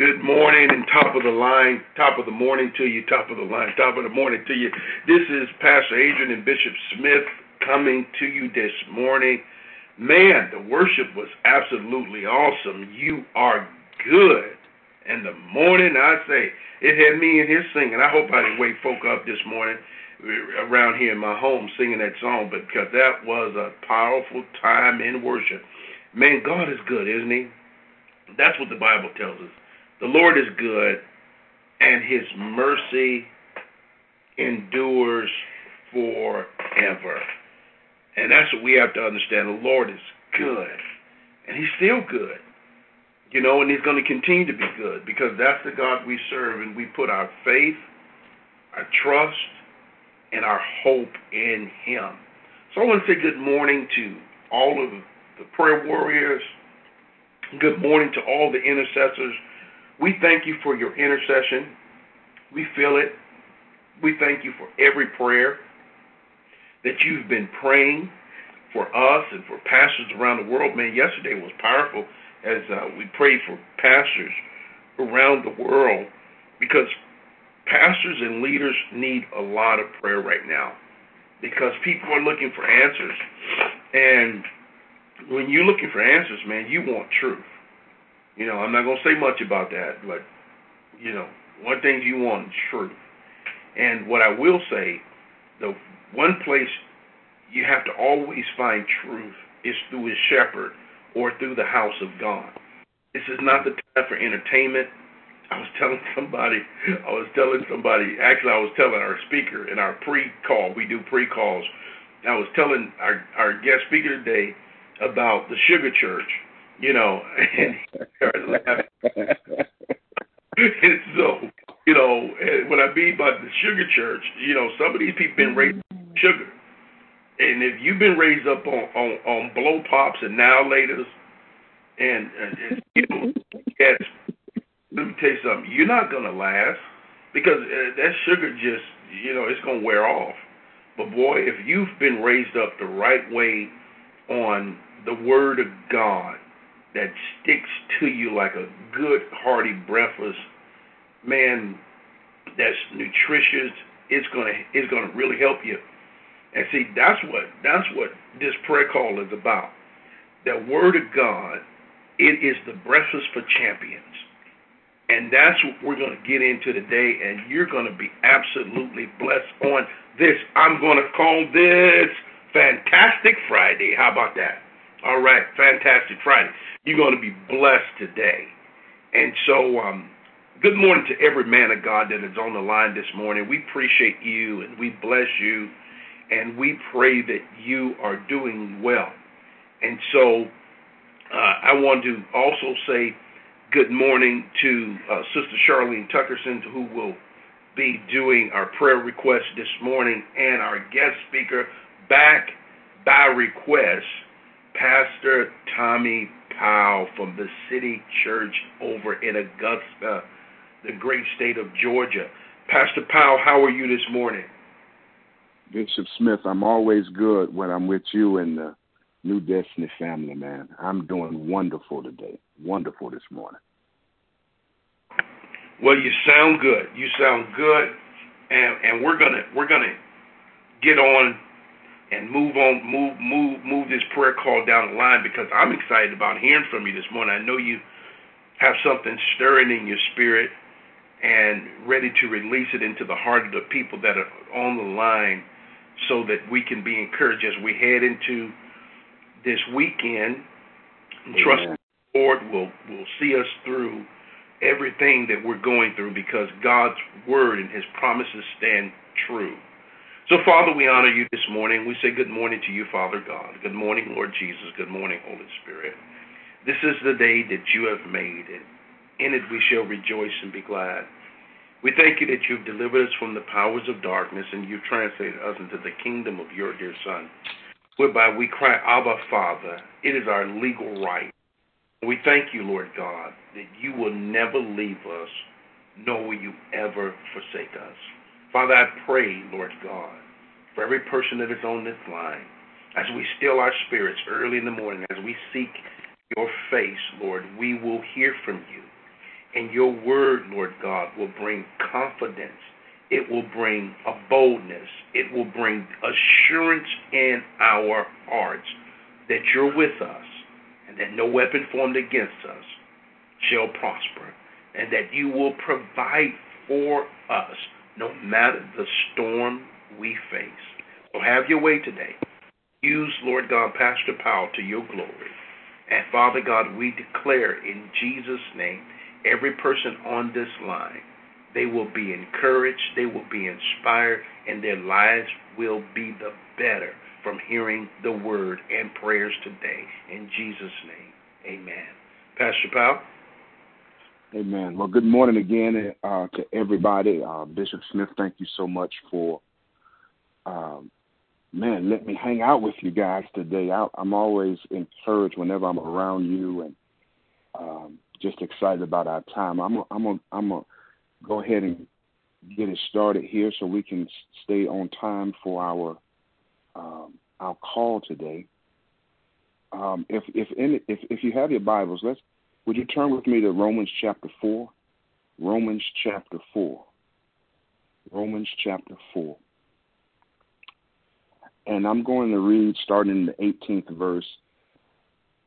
Good morning and top of the line, top of the morning to you, top of the line, top of the morning to you. This is Pastor Adrian and Bishop Smith coming to you this morning. Man, the worship was absolutely awesome. You are good. And the morning, I say, it had me in here singing. I hope I didn't wake folk up this morning around here in my home singing that song, because that was a powerful time in worship. Man, God is good, isn't He? That's what the Bible tells us. The Lord is good, and his mercy endures forever. And that's what we have to understand. The Lord is good, and he's still good. You know, and he's going to continue to be good because that's the God we serve, and we put our faith, our trust, and our hope in him. So I want to say good morning to all of the prayer warriors. Good morning to all the intercessors we thank you for your intercession. We feel it. We thank you for every prayer that you've been praying for us and for pastors around the world. Man, yesterday was powerful as uh, we prayed for pastors around the world because pastors and leaders need a lot of prayer right now because people are looking for answers. And when you're looking for answers, man, you want truth. You know, I'm not going to say much about that, but, you know, one thing you want is truth. And what I will say, the one place you have to always find truth is through his shepherd or through the house of God. This is not the time for entertainment. I was telling somebody, I was telling somebody, actually, I was telling our speaker in our pre call, we do pre calls. I was telling our, our guest speaker today about the Sugar Church you know, and he started laughing. and so, you know, when I mean by the sugar church, you know, some of these people been raised on sugar. And if you've been raised up on on, on blow pops and now laters, and, and, and you know, let me tell you something. You're not gonna last because uh, that sugar just, you know, it's gonna wear off. But boy, if you've been raised up the right way on the Word of God, that sticks to you like a good hearty breakfast, man, that's nutritious. It's gonna it's gonna really help you. And see, that's what that's what this prayer call is about. The Word of God, it is the breakfast for champions. And that's what we're going to get into today, and you're going to be absolutely blessed on this. I'm going to call this Fantastic Friday. How about that? All right, Fantastic Friday. You're going to be blessed today. And so, um, good morning to every man of God that is on the line this morning. We appreciate you and we bless you and we pray that you are doing well. And so, uh, I want to also say good morning to uh, Sister Charlene Tuckerson, who will be doing our prayer request this morning, and our guest speaker back by request, Pastor Tommy Powell from the City Church over in Augusta, the great state of Georgia. Pastor Powell, how are you this morning? Bishop Smith, I'm always good when I'm with you and the New Destiny family, man. I'm doing wonderful today. Wonderful this morning. Well, you sound good. You sound good, and and we're gonna we're gonna get on and move on, move, move, move this prayer call down the line because I'm excited about hearing from you this morning. I know you have something stirring in your spirit and ready to release it into the heart of the people that are on the line so that we can be encouraged as we head into this weekend. And trust the Lord will will see us through everything that we're going through because God's word and his promises stand true. So, Father, we honor you this morning. We say good morning to you, Father God. Good morning, Lord Jesus. Good morning, Holy Spirit. This is the day that you have made, and in it we shall rejoice and be glad. We thank you that you've delivered us from the powers of darkness and you've translated us into the kingdom of your dear Son, whereby we cry, Abba, Father. It is our legal right. We thank you, Lord God, that you will never leave us, nor will you ever forsake us. Father, I pray, Lord God, for every person that is on this line, as we still our spirits early in the morning, as we seek your face, Lord, we will hear from you. And your word, Lord God, will bring confidence. It will bring a boldness. It will bring assurance in our hearts that you're with us and that no weapon formed against us shall prosper and that you will provide for us no matter the storm we face. So have your way today. Use, Lord God, Pastor Powell to your glory. And Father God, we declare in Jesus' name, every person on this line, they will be encouraged, they will be inspired, and their lives will be the better from hearing the word and prayers today. In Jesus' name, amen. Pastor Powell? Amen. Well, good morning again uh, to everybody. Uh, Bishop Smith, thank you so much for, um, man, let me hang out with you guys today. I, am always encouraged whenever I'm around you and um, just excited about our time. I'm I'm a go ahead and get it started here so we can stay on time for our um, our call today. Um, if if any, if if you have your Bibles, let's would you turn with me to Romans chapter 4? Romans chapter 4. Romans chapter 4. And I'm going to read starting in the 18th verse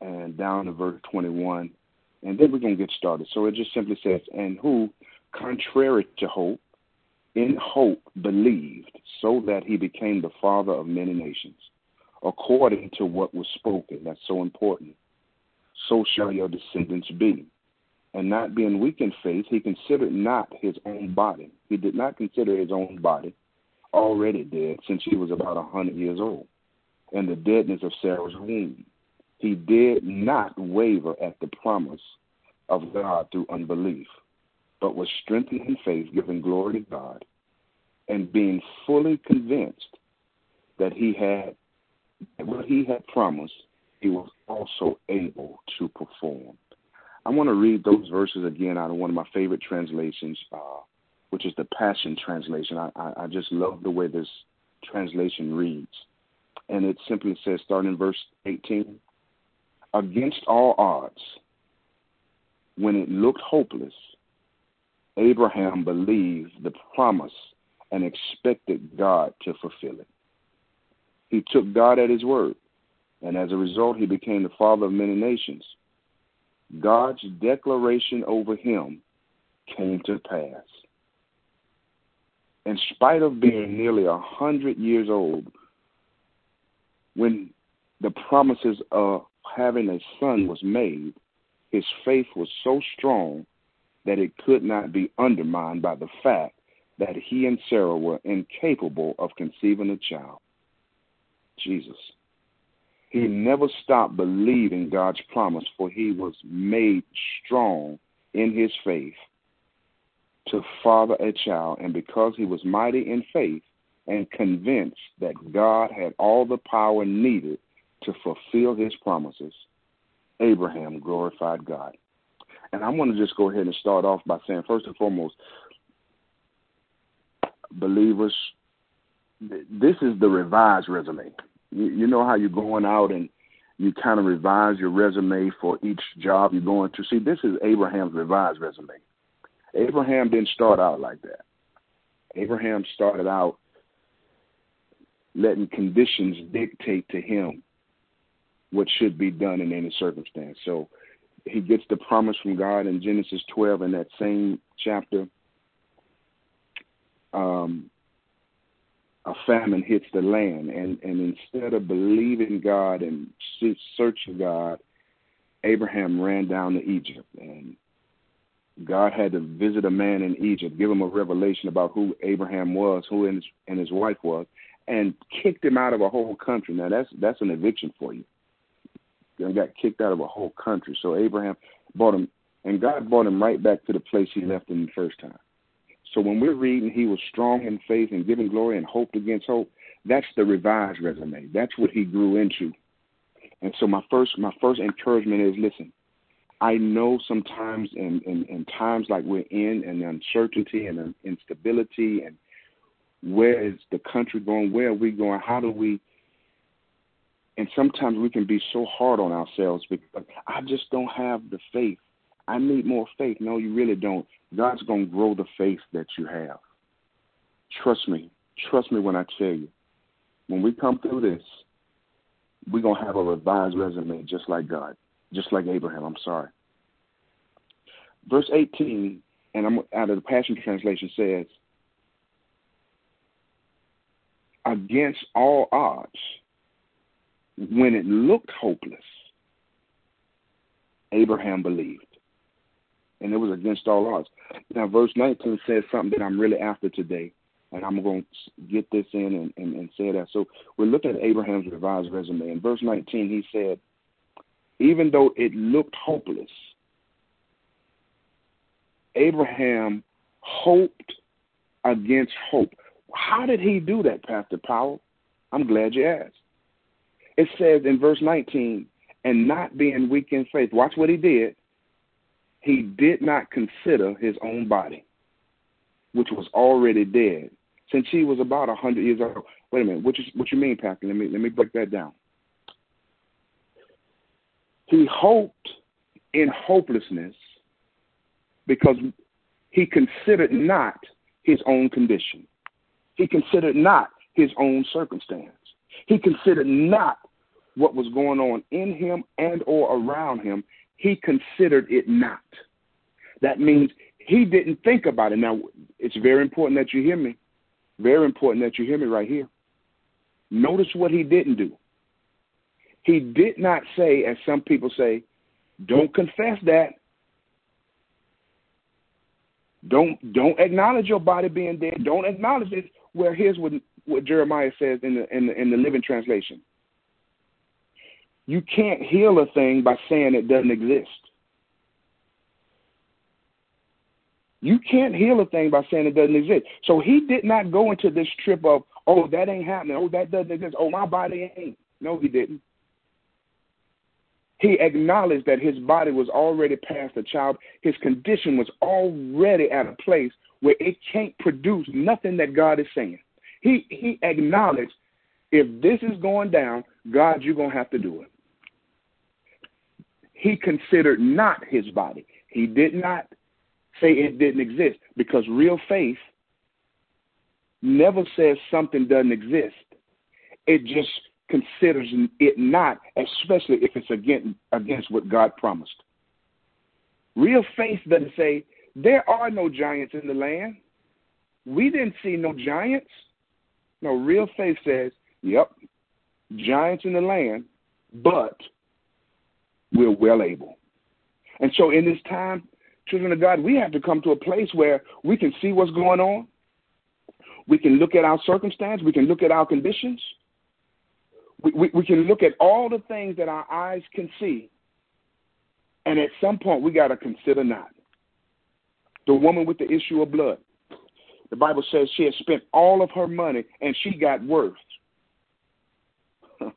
and down to verse 21. And then we're going to get started. So it just simply says, And who, contrary to hope, in hope believed, so that he became the father of many nations, according to what was spoken. That's so important so shall your descendants be. And not being weak in faith, he considered not his own body. He did not consider his own body already dead since he was about a hundred years old, and the deadness of Sarah's womb. He did not waver at the promise of God through unbelief, but was strengthened in faith, giving glory to God, and being fully convinced that he had what he had promised he was also able to perform. I want to read those verses again out of one of my favorite translations, uh, which is the Passion Translation. I, I, I just love the way this translation reads. And it simply says, starting in verse 18, against all odds, when it looked hopeless, Abraham believed the promise and expected God to fulfill it. He took God at his word and as a result, he became the father of many nations. God's declaration over him came to pass. In spite of being nearly a hundred years old, when the promises of having a son was made, his faith was so strong that it could not be undermined by the fact that he and Sarah were incapable of conceiving a child. Jesus. He never stopped believing God's promise, for he was made strong in his faith to father a child. And because he was mighty in faith and convinced that God had all the power needed to fulfill his promises, Abraham glorified God. And I want to just go ahead and start off by saying, first and foremost, believers, this is the revised resume you, you know how you're going out and you kind of revise your resume for each job you're going to. See, this is Abraham's revised resume. Abraham didn't start out like that. Abraham started out letting conditions dictate to him what should be done in any circumstance. So he gets the promise from God in Genesis 12 in that same chapter. Um, a famine hits the land, and and instead of believing God and searching God, Abraham ran down to Egypt, and God had to visit a man in Egypt, give him a revelation about who Abraham was, who and his, and his wife was, and kicked him out of a whole country. Now that's that's an eviction for you. You got kicked out of a whole country. So Abraham bought him, and God brought him right back to the place he left him the first time. So when we're reading, he was strong in faith and giving glory and hoped against hope. That's the revised resume. That's what he grew into. And so my first my first encouragement is listen. I know sometimes in, in, in times like we're in and uncertainty and instability and where is the country going, where are we going, how do we and sometimes we can be so hard on ourselves because I just don't have the faith. I need more faith. No, you really don't. God's going to grow the faith that you have. Trust me. Trust me when I tell you. When we come through this, we're going to have a revised resume just like God, just like Abraham. I'm sorry. Verse 18, and I'm out of the Passion Translation says, against all odds, when it looked hopeless, Abraham believed. And it was against all odds. Now, verse 19 says something that I'm really after today, and I'm going to get this in and, and, and say that. So we're looking at Abraham's revised resume. In verse 19, he said, even though it looked hopeless, Abraham hoped against hope. How did he do that, Pastor Powell? I'm glad you asked. It says in verse 19, and not being weak in faith. Watch what he did. He did not consider his own body, which was already dead, since he was about a hundred years old. Wait a minute, what you what you mean, Pastor? Let me let me break that down. He hoped in hopelessness because he considered not his own condition. He considered not his own circumstance. He considered not what was going on in him and or around him. He considered it not. That means he didn't think about it. Now, it's very important that you hear me. Very important that you hear me right here. Notice what he didn't do. He did not say, as some people say, don't confess that. Don't don't acknowledge your body being dead. Don't acknowledge it. Well, here's what what Jeremiah says in the in the, in the Living Translation. You can't heal a thing by saying it doesn't exist. You can't heal a thing by saying it doesn't exist. So he did not go into this trip of, oh, that ain't happening. Oh, that doesn't exist. Oh, my body ain't. No, he didn't. He acknowledged that his body was already past the child. His condition was already at a place where it can't produce nothing that God is saying. He he acknowledged if this is going down, God, you're gonna have to do it. He considered not his body. He did not say it didn't exist because real faith never says something doesn't exist. It just considers it not, especially if it's against, against what God promised. Real faith doesn't say, there are no giants in the land. We didn't see no giants. No, real faith says, yep, giants in the land, but we're well able. And so in this time, children of God, we have to come to a place where we can see what's going on. We can look at our circumstance. We can look at our conditions we, we, we can look at all the things that our eyes can see, and at some point we got to consider not. The woman with the issue of blood. The Bible says she had spent all of her money and she got worse.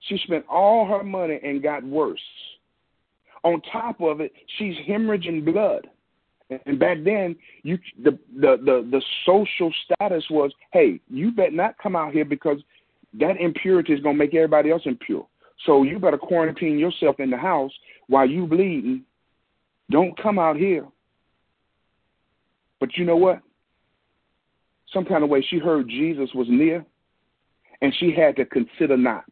she spent all her money and got worse. On top of it, she's hemorrhaging blood. And back then, you the, the the the social status was, hey, you better not come out here because that impurity is going to make everybody else impure. So you better quarantine yourself in the house while you bleeding. Don't come out here. But you know what? Some kind of way she heard Jesus was near and she had to consider not.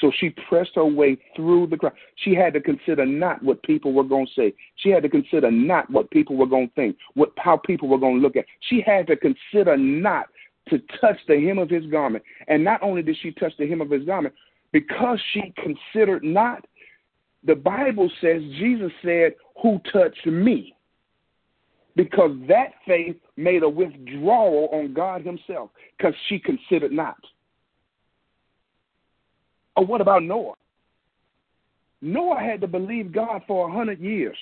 So she pressed her way through the crowd. She had to consider not what people were going to say. She had to consider not what people were going to think, what how people were going to look at. She had to consider not to touch the hem of his garment. And not only did she touch the hem of his garment, because she considered not, the Bible says, Jesus said, Who touched me? Because that faith made a withdrawal on God Himself, because she considered not. Or what about Noah? Noah had to believe God for a hundred years.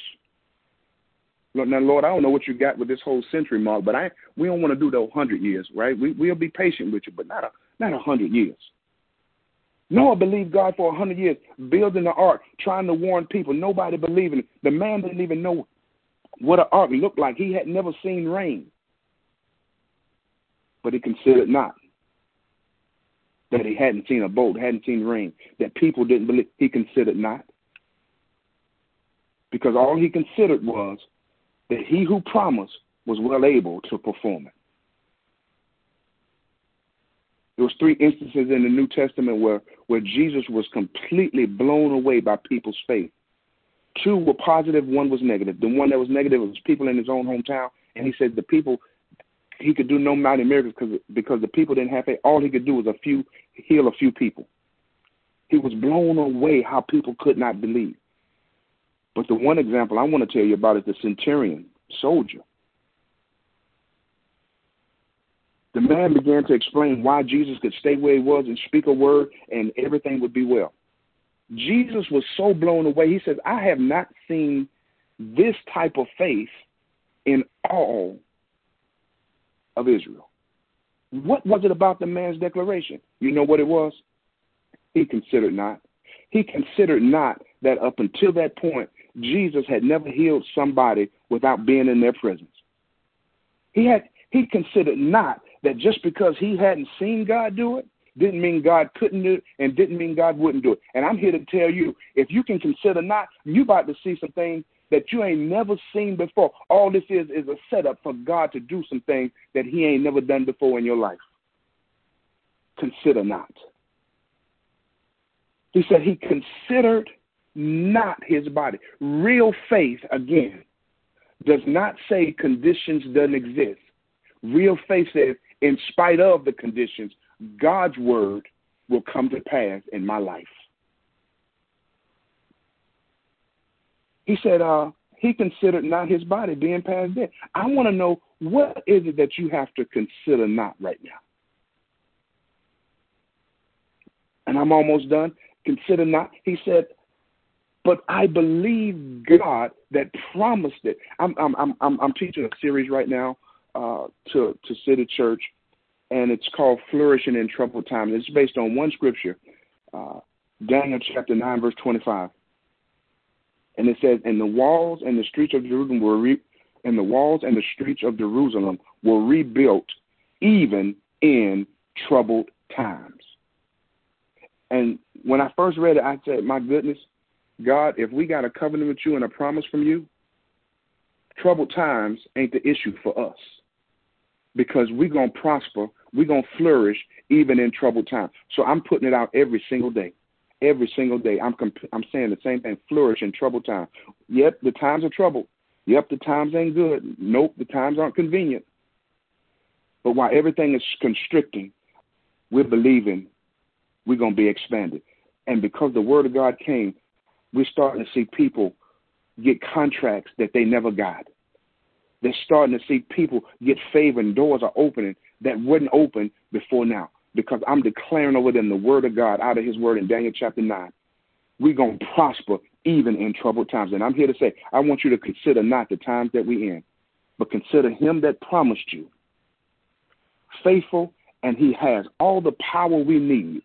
Now, Lord, I don't know what you got with this whole century mark, but I we don't want to do the hundred years, right? We we'll be patient with you, but not a not a hundred years. Noah believed God for a hundred years, building the ark, trying to warn people. Nobody believing. The man didn't even know what an ark looked like. He had never seen rain, but he considered not that he hadn't seen a boat, hadn't seen rain, that people didn't believe. He considered not because all he considered was that he who promised was well able to perform it. There was three instances in the New Testament where, where Jesus was completely blown away by people's faith. Two were positive, one was negative. The one that was negative was people in his own hometown, and he said the people he could do no mighty miracles because because the people didn't have faith. All he could do was a few heal a few people. He was blown away how people could not believe. But the one example I want to tell you about is the centurion soldier. The man began to explain why Jesus could stay where he was and speak a word and everything would be well. Jesus was so blown away. He says, I have not seen this type of faith in all of Israel. What was it about the man's declaration? You know what it was? He considered not. He considered not that up until that point, Jesus had never healed somebody without being in their presence. He had he considered not that just because he hadn't seen God do it, didn't mean God couldn't do it and didn't mean God wouldn't do it. And I'm here to tell you, if you can consider not, you about to see some things that you ain't never seen before. All this is is a setup for God to do some things that he ain't never done before in your life. Consider not. He said he considered not his body. Real faith, again, does not say conditions doesn't exist. Real faith says, in spite of the conditions, God's word will come to pass in my life. He said, uh, he considered not his body being past dead. I want to know what is it that you have to consider not right now? And I'm almost done. Consider not. He said, but I believe God that promised it. I'm I'm I'm I'm teaching a series right now uh, to to City Church and it's called Flourishing in Troubled Times. It's based on one scripture, uh, Daniel chapter 9, verse 25. And it says, And the walls and the streets of Jerusalem were re- and the walls and the streets of Jerusalem were rebuilt even in troubled times. And when I first read it, I said, My goodness, God, if we got a covenant with you and a promise from you, troubled times ain't the issue for us because we're going to prosper, we're going to flourish even in troubled times. So I'm putting it out every single day. Every single day. I'm comp- I'm saying the same thing, flourish in troubled times. Yep, the times are troubled. Yep, the times ain't good. Nope, the times aren't convenient. But while everything is constricting, we're believing we're going to be expanded. And because the word of God came, we're starting to see people get contracts that they never got. They're starting to see people get favor and doors are opening that wouldn't open before now. Because I'm declaring over them the word of God out of his word in Daniel chapter 9. We're going to prosper even in troubled times. And I'm here to say, I want you to consider not the times that we're in, but consider him that promised you faithful, and he has all the power we need.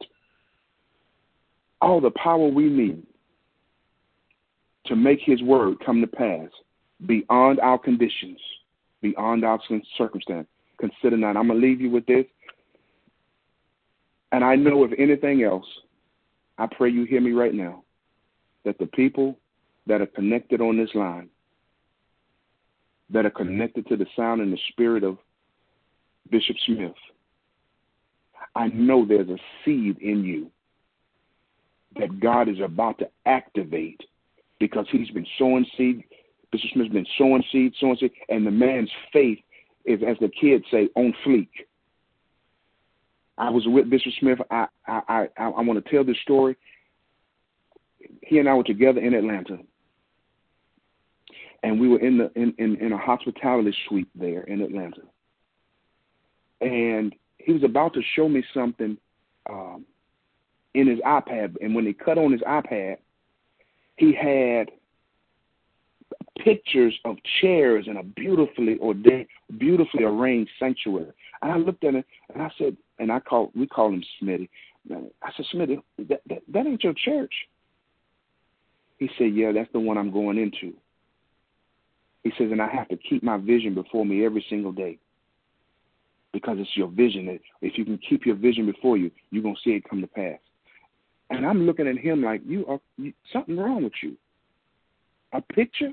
All the power we need to make his word come to pass beyond our conditions, beyond our circumstance. Consider not. I'm going to leave you with this. And I know if anything else, I pray you hear me right now, that the people that are connected on this line, that are connected to the sound and the spirit of Bishop Smith, I know there's a seed in you that God is about to activate because he's been sowing seed Bishop Smith's been sowing seed, sowing seed, and the man's faith is, as the kids say, on fleek. I was with Bishop Smith. I I I, I want to tell this story. He and I were together in Atlanta, and we were in the in, in, in a hospitality suite there in Atlanta. And he was about to show me something um, in his iPad, and when he cut on his iPad, he had pictures of chairs in a beautifully ordained, beautifully arranged sanctuary. And I looked at it and I said, and I call we call him Smitty. I said, Smitty, that, that, that ain't your church. He said, Yeah, that's the one I'm going into. He says, and I have to keep my vision before me every single day. Because it's your vision. If you can keep your vision before you, you're gonna see it come to pass. And I'm looking at him like, you are you, something wrong with you. A picture?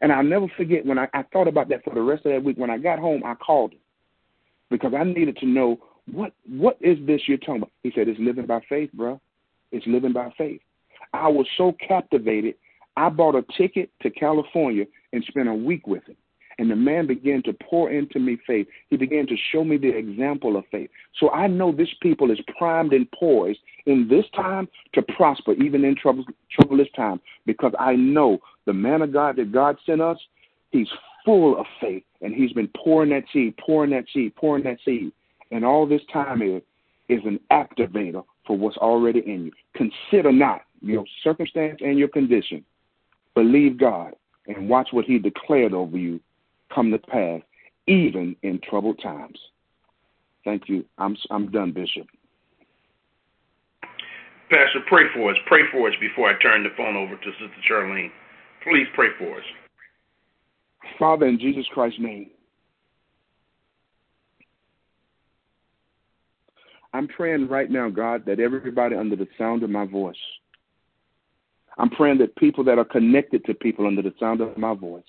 And I'll never forget when I, I thought about that for the rest of that week. When I got home, I called him because I needed to know what what is this you're talking about. He said, "It's living by faith, bro. It's living by faith." I was so captivated, I bought a ticket to California and spent a week with him. And the man began to pour into me faith. He began to show me the example of faith. So I know this people is primed and poised in this time to prosper, even in trouble, troublous time, because I know the man of God that God sent us, he's full of faith, and he's been pouring that seed, pouring that seed, pouring that seed. And all this time is, is an activator for what's already in you. Consider not your circumstance and your condition. Believe God and watch what he declared over you come to pass, even in troubled times. Thank you. I'm I'm done, Bishop. Pastor, pray for us. Pray for us before I turn the phone over to Sister Charlene. Please pray for us. Father, in Jesus Christ's name, I'm praying right now, God, that everybody under the sound of my voice, I'm praying that people that are connected to people under the sound of my voice,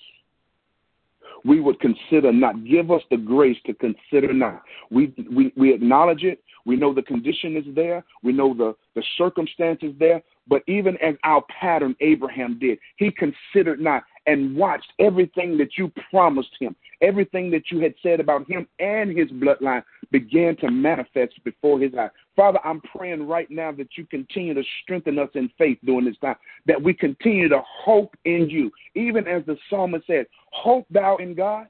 we would consider not. Give us the grace to consider not. We, we, we acknowledge it. We know the condition is there. We know the, the circumstances there. But even as our pattern Abraham did, he considered not and watched everything that you promised him, everything that you had said about him and his bloodline began to manifest before his eyes. Father, I'm praying right now that you continue to strengthen us in faith during this time, that we continue to hope in you. Even as the psalmist said, Hope thou in God.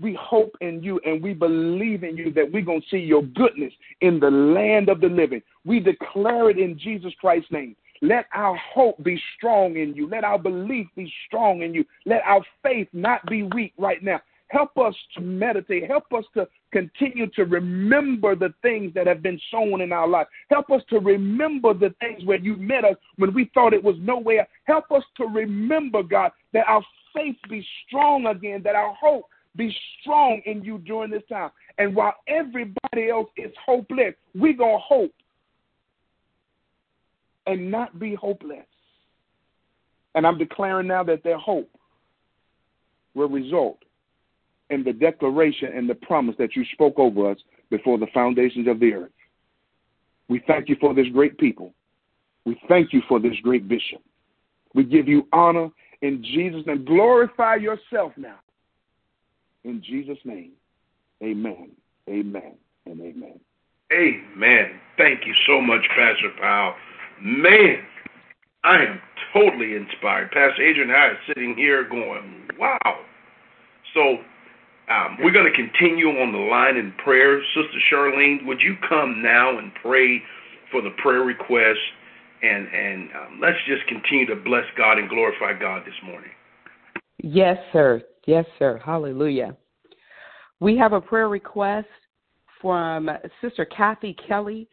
We hope in you and we believe in you that we're going to see your goodness in the land of the living. We declare it in Jesus Christ's name. Let our hope be strong in you. Let our belief be strong in you. Let our faith not be weak right now. Help us to meditate. Help us to continue to remember the things that have been sown in our life. Help us to remember the things where you met us when we thought it was nowhere. Help us to remember, God, that our faith be strong again, that our hope be strong in you during this time. And while everybody else is hopeless, we're going to hope and not be hopeless. And I'm declaring now that their hope will result in the declaration and the promise that you spoke over us before the foundations of the earth. We thank you for this great people. We thank you for this great bishop. We give you honor in Jesus' name. Glorify yourself now. In Jesus' name, amen, amen, and amen. Amen. Thank you so much, Pastor Powell. Man, I am totally inspired. Pastor Adrian and I are sitting here going, wow. So um, we're going to continue on the line in prayer. Sister Charlene, would you come now and pray for the prayer request? And, and um, let's just continue to bless God and glorify God this morning. Yes, sir. Yes, sir. Hallelujah. We have a prayer request from Sister Kathy Kelly.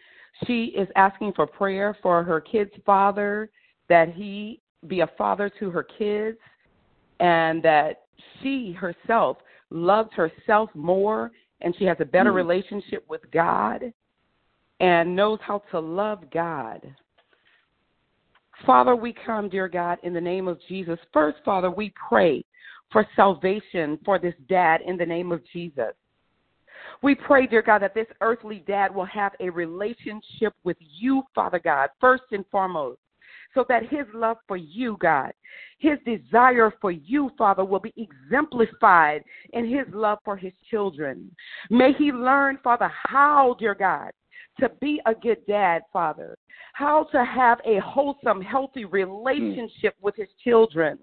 She is asking for prayer for her kid's father, that he be a father to her kids, and that she herself loves herself more and she has a better mm relationship with God and knows how to love God. Father, we come, dear God, in the name of Jesus. First, Father, we pray for salvation for this dad in the name of Jesus. We pray, dear God, that this earthly dad will have a relationship with you, Father God, first and foremost, so that his love for you, God, his desire for you, Father, will be exemplified in his love for his children. May he learn, Father, how, dear God, to be a good dad, Father how to have a wholesome, healthy relationship with his children.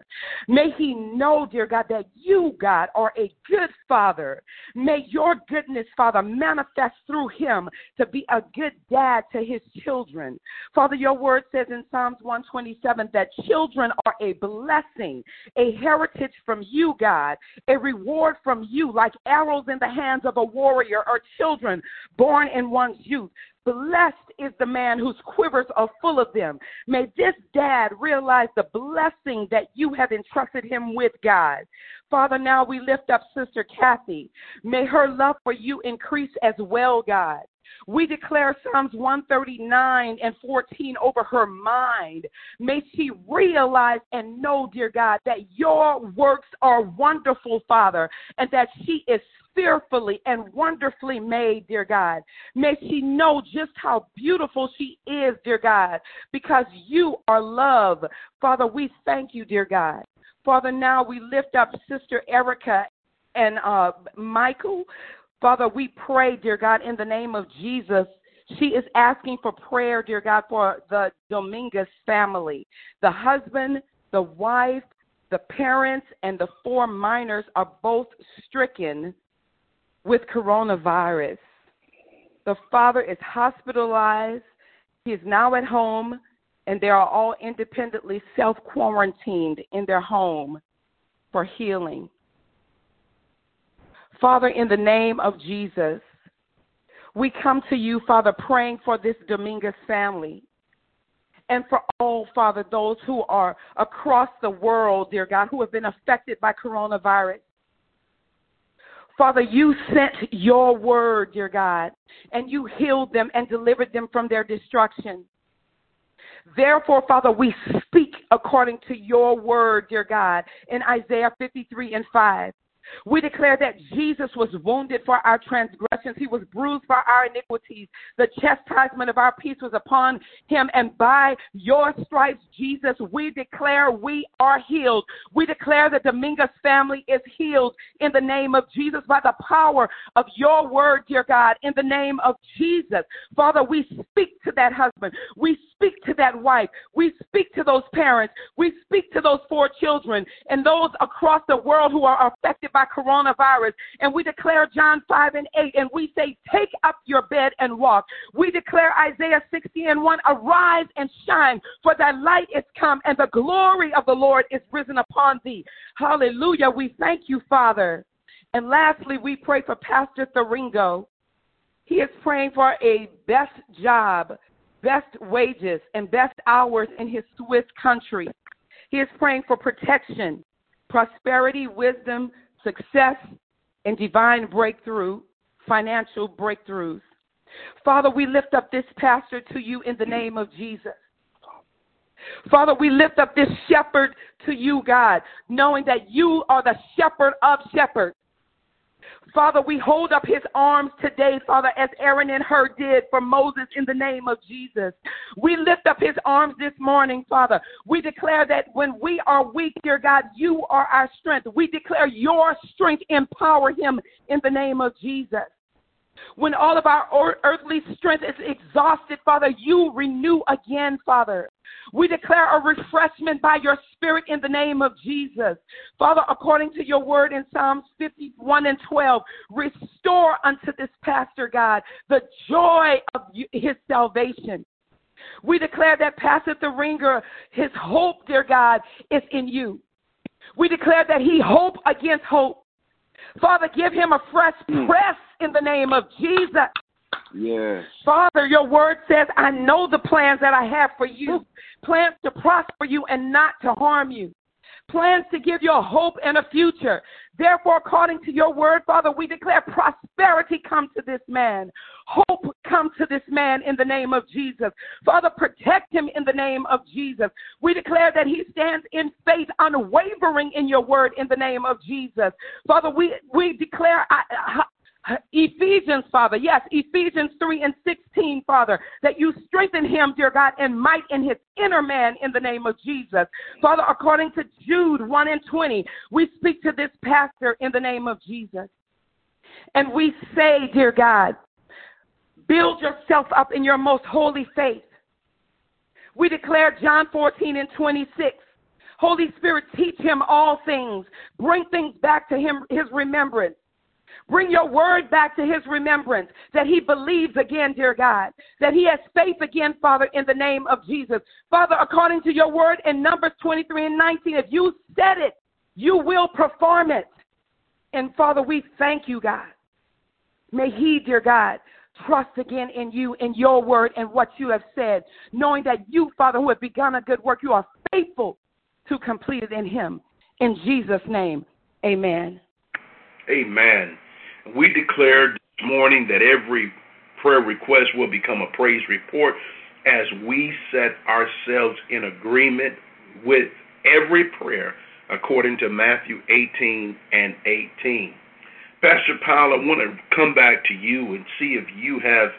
May he know, dear God, that you, God, are a good father. May your goodness, Father, manifest through him to be a good dad to his children. Father, your word says in Psalms 127 that children are a blessing, a heritage from you, God, a reward from you, like arrows in the hands of a warrior or children born in one's youth. Blessed is the man whose quivers are full of them. May this dad realize the blessing that you have entrusted him with, God. Father, now we lift up Sister Kathy. May her love for you increase as well, God. We declare Psalms 139 and 14 over her mind. May she realize and know, dear God, that your works are wonderful, Father, and that she is fearfully and wonderfully made, dear God. May she know just how beautiful she is, dear God, because you are love. Father, we thank you, dear God. Father, now we lift up Sister Erica and uh, Michael. Father, we pray, dear God, in the name of Jesus. She is asking for prayer, dear God, for the Dominguez family. The husband, the wife, the parents, and the four minors are both stricken with coronavirus. The father is hospitalized. He is now at home, and they are all independently self quarantined in their home for healing. Father, in the name of Jesus, we come to you, Father, praying for this Dominguez family and for all, Father, those who are across the world, dear God, who have been affected by coronavirus. Father, you sent your word, dear God, and you healed them and delivered them from their destruction. Therefore, Father, we speak according to your word, dear God, in Isaiah 53 and 5. We declare that Jesus was wounded for our transgressions. He was bruised for our iniquities. The chastisement of our peace was upon him. And by your stripes, Jesus, we declare we are healed. We declare that Dominguez family is healed in the name of Jesus by the power of your word, dear God, in the name of Jesus. Father, we speak to that husband. We speak to that wife. We speak to those parents. We speak to those four children and those across the world who are affected by coronavirus. And we declare John 5 and 8, and we say, Take up your bed and walk. We declare Isaiah 60 and 1, Arise and shine, for thy light is come, and the glory of the Lord is risen upon thee. Hallelujah. We thank you, Father. And lastly, we pray for Pastor Thuringo. He is praying for a best job, best wages, and best hours in his Swiss country. He is praying for protection, prosperity, wisdom, success, and divine breakthrough, financial breakthroughs. Father, we lift up this pastor to you in the name of Jesus. Father, we lift up this shepherd to you, God, knowing that you are the shepherd of shepherds. Father, we hold up his arms today, Father, as Aaron and Hur did for Moses in the name of Jesus. We lift up his arms this morning, Father. We declare that when we are weak, dear God, you are our strength. We declare your strength, empower him in the name of Jesus. When all of our earthly strength is exhausted, Father, you renew again, Father. We declare a refreshment by your spirit in the name of Jesus. Father, according to your word in Psalms 51 and 12, restore unto this pastor, God, the joy of his salvation. We declare that Pastor ringer, his hope, dear God, is in you. We declare that he hope against hope. Father, give him a fresh hmm. press in the name of Jesus. Yes. Father, your word says, I know the plans that I have for you plans to prosper you and not to harm you, plans to give you a hope and a future. Therefore, according to your word, Father, we declare prosperity come to this man. Hope come to this man in the name of Jesus. Father, protect him in the name of Jesus. We declare that he stands in faith, unwavering in your word in the name of Jesus. Father, we, we declare Ephesians, Father. Yes, Ephesians 3 and 16, Father, that you strengthen him, dear God, and might in his inner man in the name of Jesus. Father, according to Jude 1 and 20, we speak to this pastor in the name of Jesus. And we say, dear God, build yourself up in your most holy faith. We declare John 14 and 26. Holy Spirit, teach him all things. Bring things back to him, his remembrance. Bring your word back to his remembrance that he believes again, dear God, that he has faith again, Father, in the name of Jesus. Father, according to your word in Numbers 23 and 19, if you said it, you will perform it. And Father, we thank you, God. May he, dear God, trust again in you, in your word, and what you have said, knowing that you, Father, who have begun a good work, you are faithful to complete it in Him. In Jesus' name, amen. Amen. We declare this morning that every prayer request will become a praise report as we set ourselves in agreement with every prayer according to Matthew 18 and 18. Pastor Powell, I want to come back to you and see if you have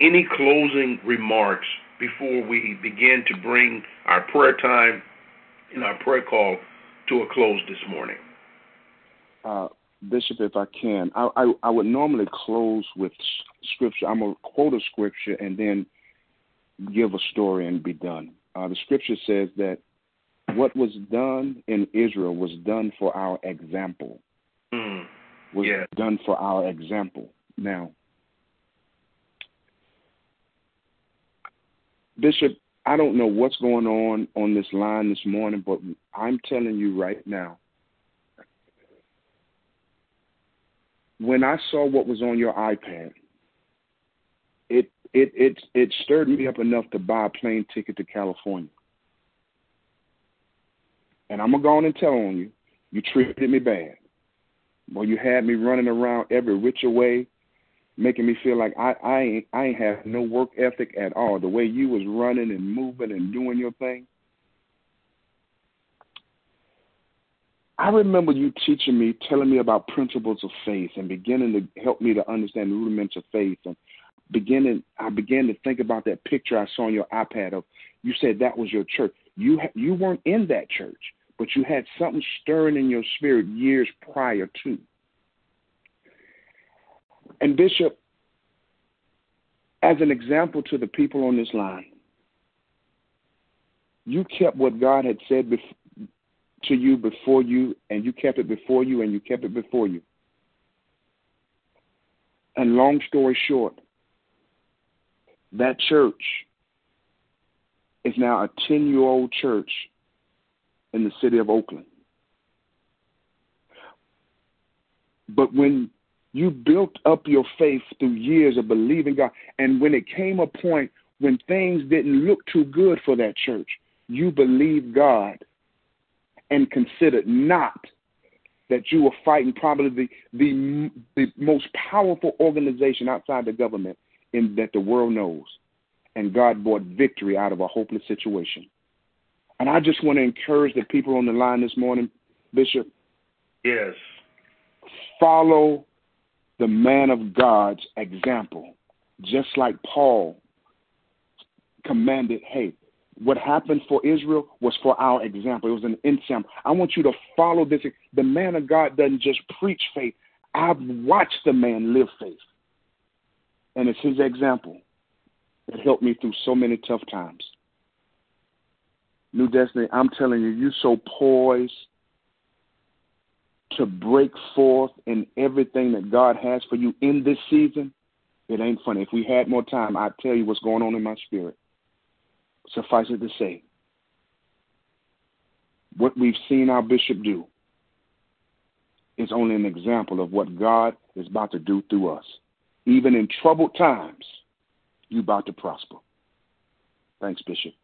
any closing remarks before we begin to bring our prayer time and our prayer call to a close this morning. Uh, Bishop, if I can, I, I, I would normally close with scripture. I'm going to quote a scripture and then give a story and be done. Uh, the scripture says that what was done in Israel was done for our example. Mm was yeah. done for our example. Now, Bishop, I don't know what's going on on this line this morning, but I'm telling you right now. When I saw what was on your iPad, it it it it stirred me up enough to buy a plane ticket to California. And I'm gonna go on and tell on you, you treated me bad. Well, you had me running around every which way, making me feel like I I ain't, I ain't have no work ethic at all. The way you was running and moving and doing your thing. I remember you teaching me, telling me about principles of faith, and beginning to help me to understand the rudiments of faith. And beginning, I began to think about that picture I saw on your iPad of. You said that was your church. You you weren't in that church but you had something stirring in your spirit years prior to. And, Bishop, as an example to the people on this line, you kept what God had said bef- to you before you, and you kept it before you, and you kept it before you. And long story short, that church is now a 10 year old church in the city of Oakland. But when you built up your faith through years of believing God, and when it came a point when things didn't look too good for that church, you believed God and considered not that you were fighting probably the, the, the most powerful organization outside the government in, that the world knows. And God brought victory out of a hopeless situation. And I just want to encourage the people on the line this morning, Bishop. Yes. Follow the man of God's example, just like Paul commanded, hey, what happened for Israel was for our example. It was an example. I want you to follow this. The man of God doesn't just preach faith. I've watched the man live faith. And it's his example that helped me through so many tough times. New Destiny, I'm telling you, you're so poised to break forth in everything that God has for you in this season. It ain't funny. If we had more time, I'd tell you what's going on in my spirit. Suffice it to say, what we've seen our bishop do is only an example of what God is about to do through us. Even in troubled times, you're about to prosper. Thanks, Bishop.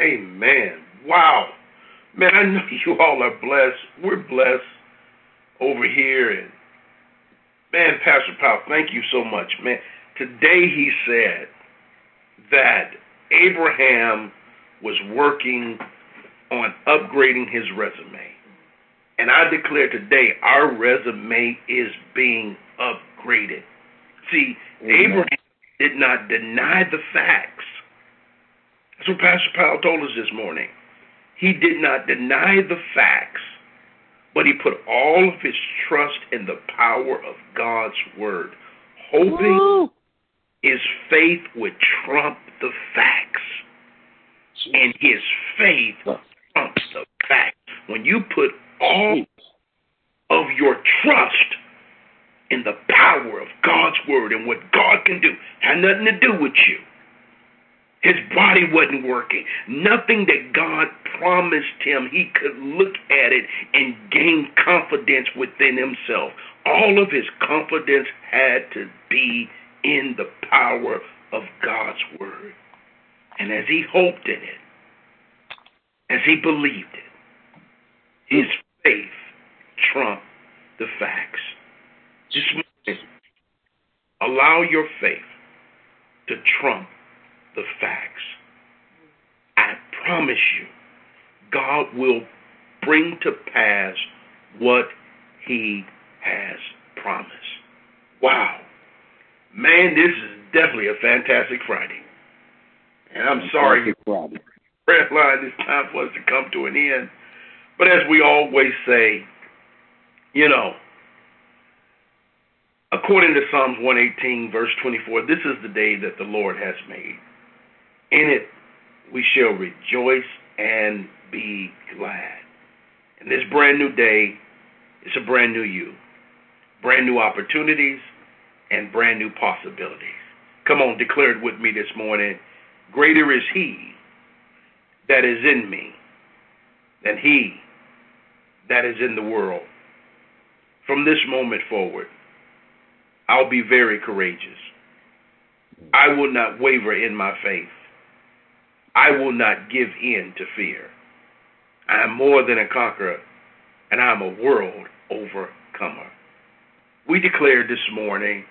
Amen. Wow. Man, I know you all are blessed. We're blessed over here. And man, Pastor Powell, thank you so much. Man, today he said that Abraham was working on upgrading his resume. And I declare today our resume is being upgraded. See, Amen. Abraham did not deny the facts that's what Pastor Powell told us this morning. He did not deny the facts, but he put all of his trust in the power of God's word, hoping Woo! His faith would trump the facts. And his faith trumps the facts. When you put all of your trust in the power of God's word and what God can do, had nothing to do with you. His body wasn't working. Nothing that God promised him, he could look at it and gain confidence within himself. All of his confidence had to be in the power of God's word. And as he hoped in it, as he believed it, his faith trumped the facts. This morning, allow your faith to trump the facts. I promise you, God will bring to pass what he has promised. Wow. Man, this is definitely a fantastic Friday. And I'm sorry, prayer line, it's time for us to come to an end. But as we always say, you know, according to Psalms 118, verse 24, this is the day that the Lord has made. In it we shall rejoice and be glad. And this brand new day is a brand new you, brand new opportunities, and brand new possibilities. Come on, declare it with me this morning. Greater is He that is in me than He that is in the world. From this moment forward, I'll be very courageous. I will not waver in my faith. I will not give in to fear. I am more than a conqueror, and I am a world overcomer. We declared this morning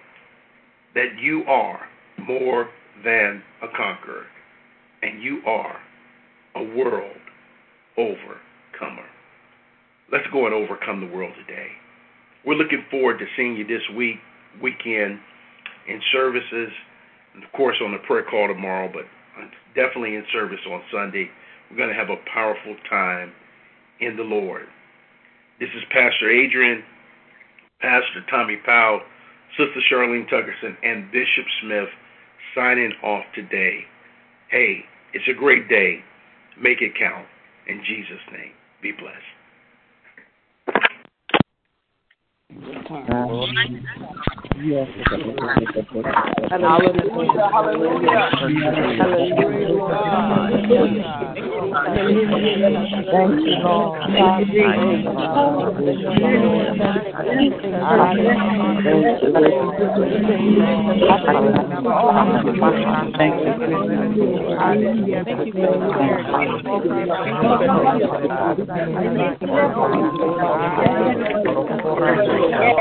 that you are more than a conqueror, and you are a world overcomer. Let's go and overcome the world today. We're looking forward to seeing you this week, weekend, in services, and of course on the prayer call tomorrow, but definitely in service on Sunday. We're going to have a powerful time in the Lord. This is Pastor Adrian, Pastor Tommy Powell, Sister Charlene Tuckerson, and Bishop Smith signing off today. Hey, it's a great day. Make it count. In Jesus' name, be blessed. Yes. Hallelujah. Hallelujah. Thank you, Lord. Thank you,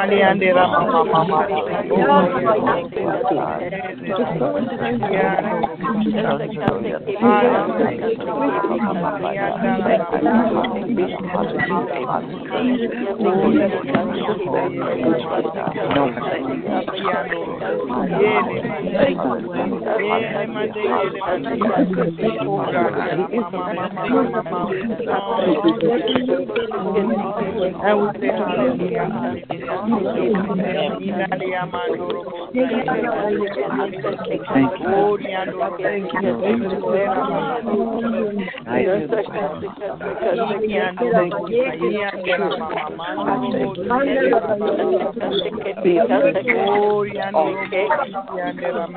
Ali andi rama mama mama. No. You.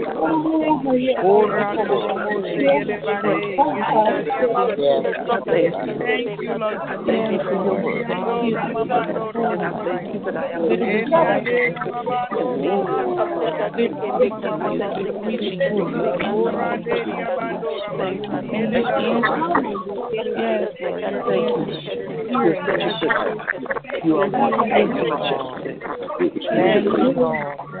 Thank you, Lord. Lord.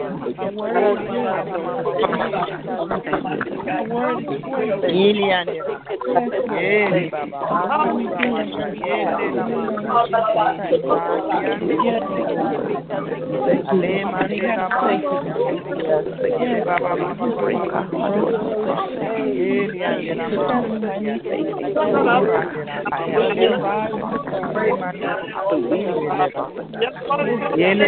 Yele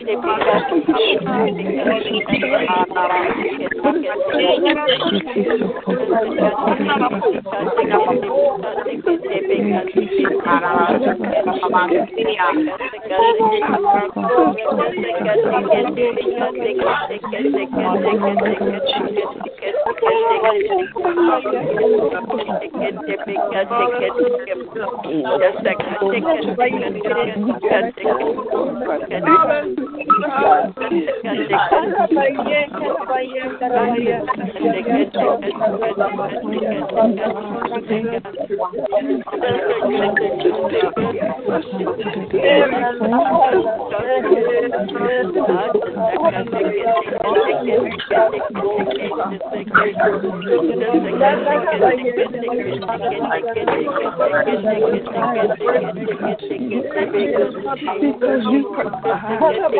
Just a second. Because you.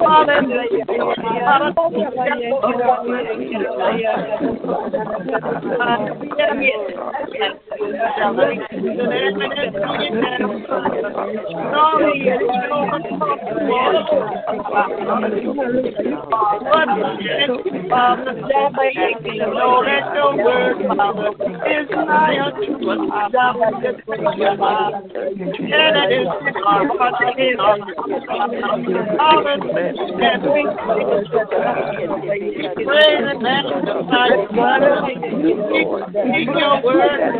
Father, Praise and your word.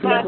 Hallelujah.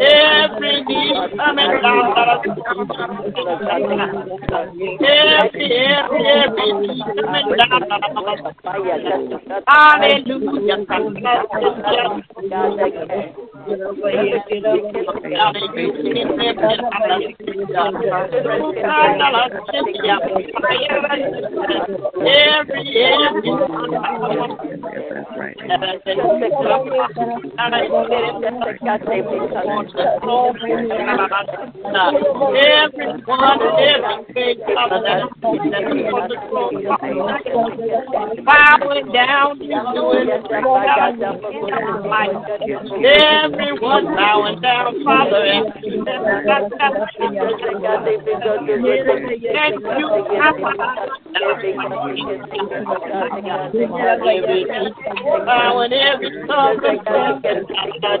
Every need down. Every, every, every down. Hallelujah. Bowing down Everyone bowing down, Father. Thank you, Bowing every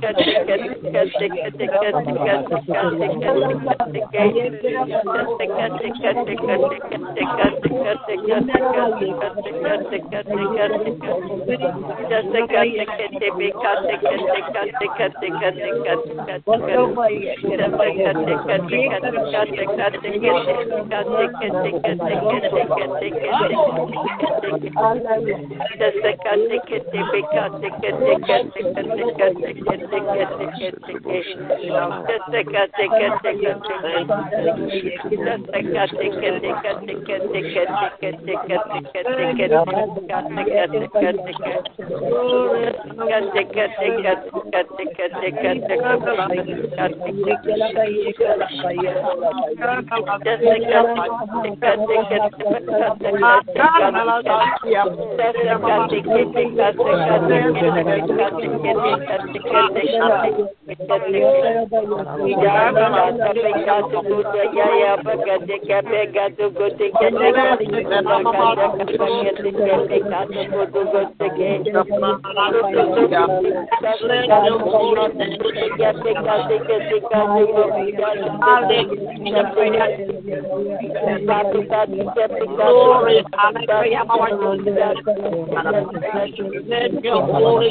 Just a cut, your holy Glory,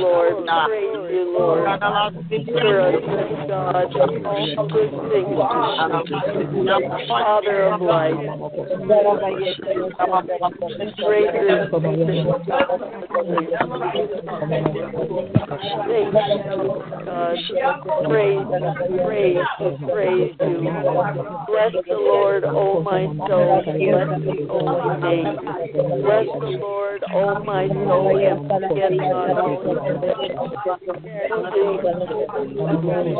Lord. Praise you, Lord. You're a good God. All good things. Father of life. Greater God. Praise, praise, praise you. Bless the Lord, O my soul. Bless his holy name. Bless the Lord, O my soul, and forget not all all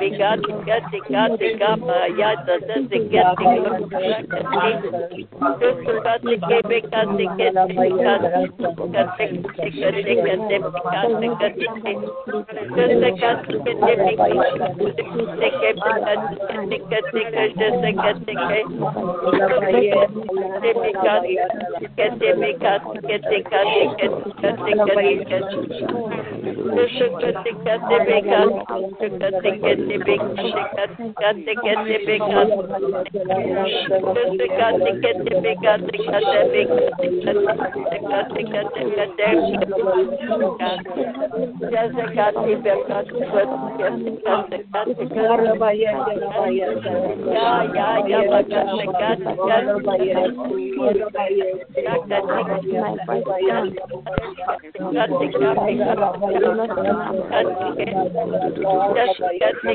dikkat dikkat dikkat dikkat ya da da dikkat dikkat dikkat dikkat dikkat dikkat dikkat dikkat dikkat dikkat dikkat कैसे बिक करते करते कैसे बिक करते करते कैसे बिक करते करते बिक करते करते करते जैसे करते करते करते करते करते या या या करते करते करते करते करते करते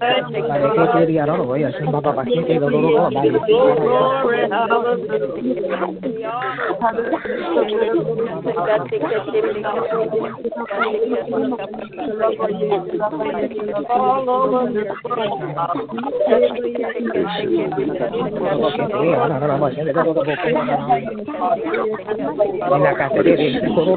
Hay que ir a Noruega, es un papá paciente de Noruega. glory, hallelujah. En la catedral, todo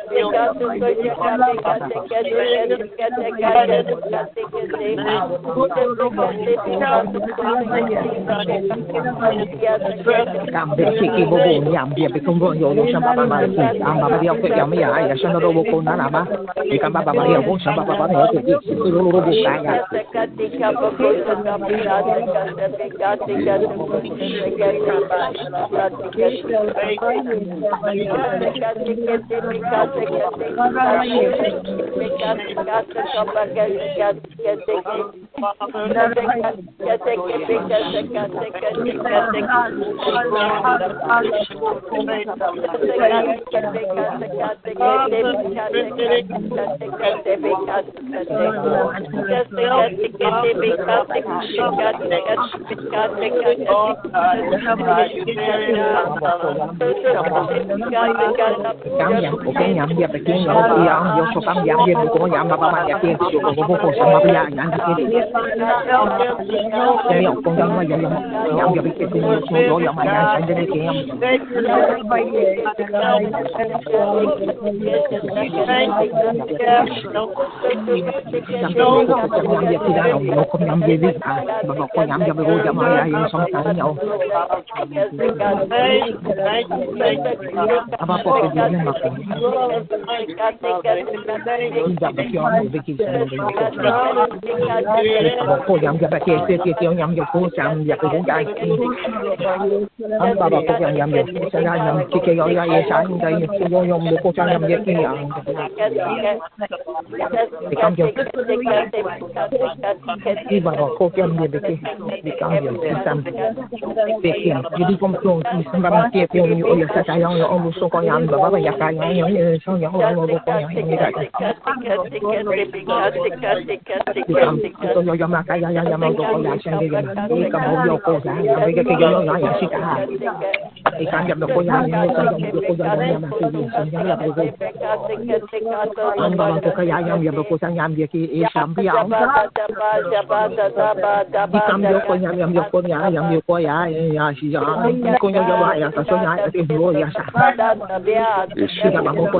Gambe kiki bobo nyam dia bekumbo yo yo shamba baba ki amba baba yo ya mi ya ya shamba robo ko na na ba ki kamba baba yo bo shamba baba yo ki ki ro ro ro ka ya Cảm nhận của cái nhóm dia peking yo ki yang yo so cam yang dia ko nhầm baba ma ya ki yo ko bo ko sama ba ya yang ki ni cái yo con yang ma yo yang yo ki ki so yo yo ma yang san de ki yang yang ko ko ko yang dia tidak yo ko yang dia ni à mà ko yang dia ko yang ma ya yang so ta nhau apa po ke nhầm bà bà bà ya cái ya ko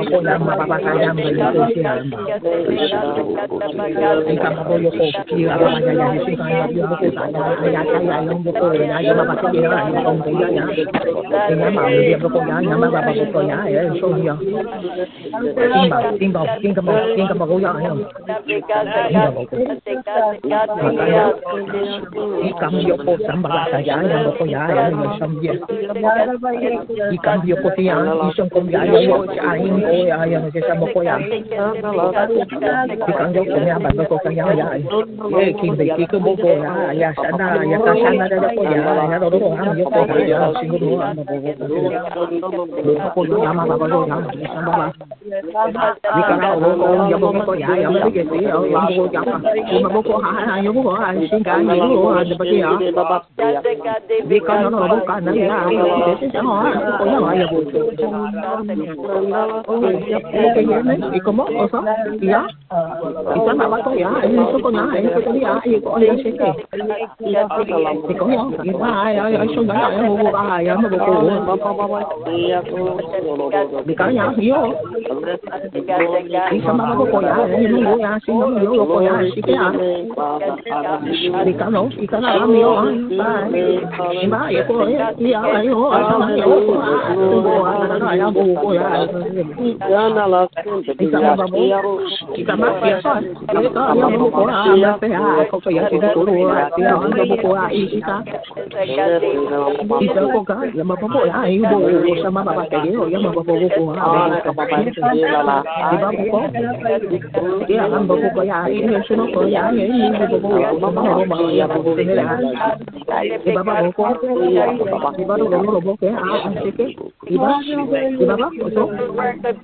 Colamba, Babacayamba, y Colamba. Y tampoco yo confío a la mañana de su cama, yo no sé, ya está ya, no me puedo, ya yo papá que lleva, ya no me ya, ya. Y mamá, yo llevo con ya, ya mamá, papá, yo ya, ya, eso yo. Timba, timba, timba, timba, timba, ya, ya. Y cambio por Samba, Babacayamba, ya no puedo, ya, ya, ya, ya. Y cambio por Tian, y son con ya, ya, ya, ya, ya oya haya no kesa boko ya kikanjo kunya bando ko kanya ya ye kimbe kiko boko ya ya sana ya ka sana da ko ya ya do do am yo ko ya singo do am bo bo do ko do ama ba ba do am sama ba ni kana o ko ya bo ko ya ya ba ke si ya ya bo ya ma ma bo ko ha ha yo bo ko ha sin ka ni do ha de ba ke ya ni kana no bo ka na ya ya de se ha ko ya ya bo y cómo o sea ya y san ba ba ko ya y so ko na y ko ya y ko ya se que y ko ya y ba ya ya so ya ya bo bo ba ya ma bo ko y ka ya yo y san ba ba ko ya y no yo ya si no yo ko ya si que ya y ka no y ka na mi yo ba y ba y ko ya ya yo san yo ko ya bo ko ya bara eke te Baba,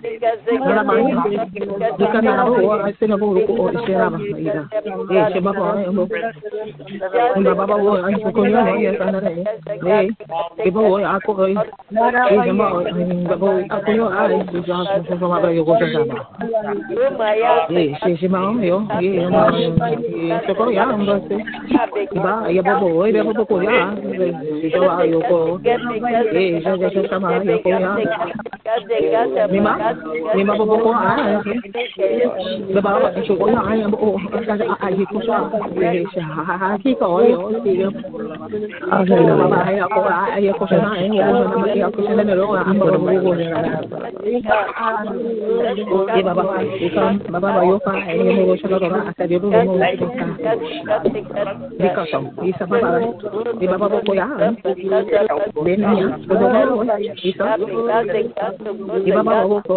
Mima may mabubukuan. Babawa, isuko na ay mabuo. Ay, ko siya. Ay, siya. Hahaki ko. Ay, babae ako. Ay, ako siya na. Ay, ako siya na. Nalong ang mabubuko niya. Ay, babae. Ikaw, babae ka. Ay, mabuo siya na. Ay, sa diyo, mabuo ka. Di ka siya. Isa pa para. Di ba mabubukuan? Di na niya. Di ba mabubukuan? Di ba mabubukuan?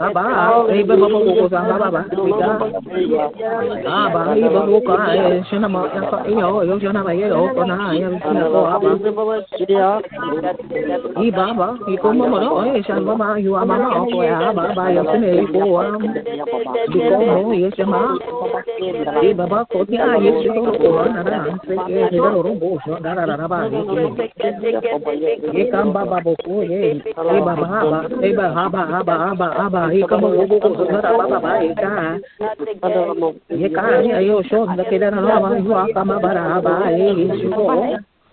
Aba, iba baba. Aba, iba na na na na Yekaya Yosho, the Kedana, you are Kamabara,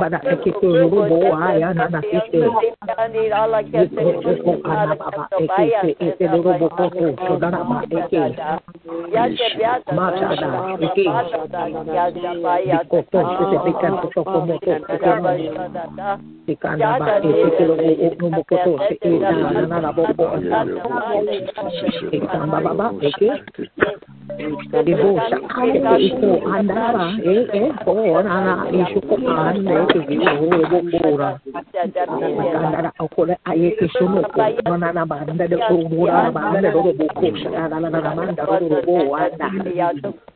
Thank you. I to se te pika to to komo to eke. Ikanda ba eke te robo robo koto se e na na na na bo ko. Ikamba baba eke. Ibo sa eke iko anda ba e e ko na na isu ko anda eke iko robo kora. Ikanda okole aye ke shono ko na na na ba anda de robo na ba anda robo ko sa na na na na manda robo anda. Iro robo ko na na na ke te robo te de ko robo. Ko an. Ibo ko no e ika ai ko sa a e ke se ke to so na na ma ka tande ke to ko to ke na. Ipo ko to ke sa. Biko na biko na biko na biko na beke ne ke te te te ki no ko ma na ra ma nda de ke. Bako sa ke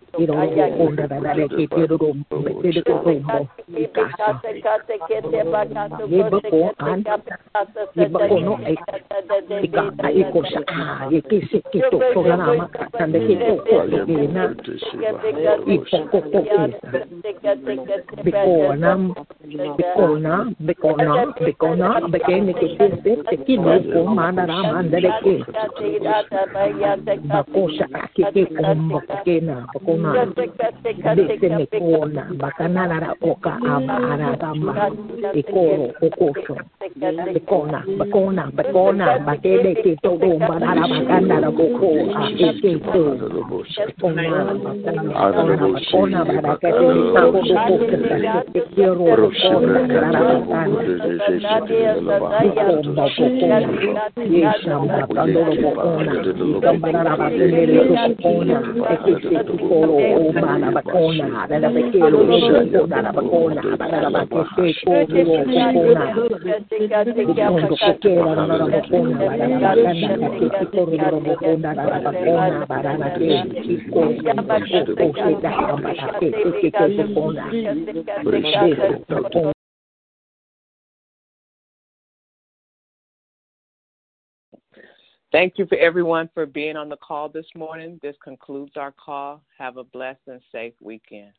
ke bokona. Ekese kikoro o mana bakona. Dada bekero boko dada bakona. Barara bakete ko biro bokona. Ikondo kokera na na bokona. Barara bakanda kakete koro biro bokona. Dada bakona. Barara ke iko boko sheda kambara ke keke bokona. Beko Thank you for everyone for being on the call this morning. This concludes our call. Have a blessed and safe weekend.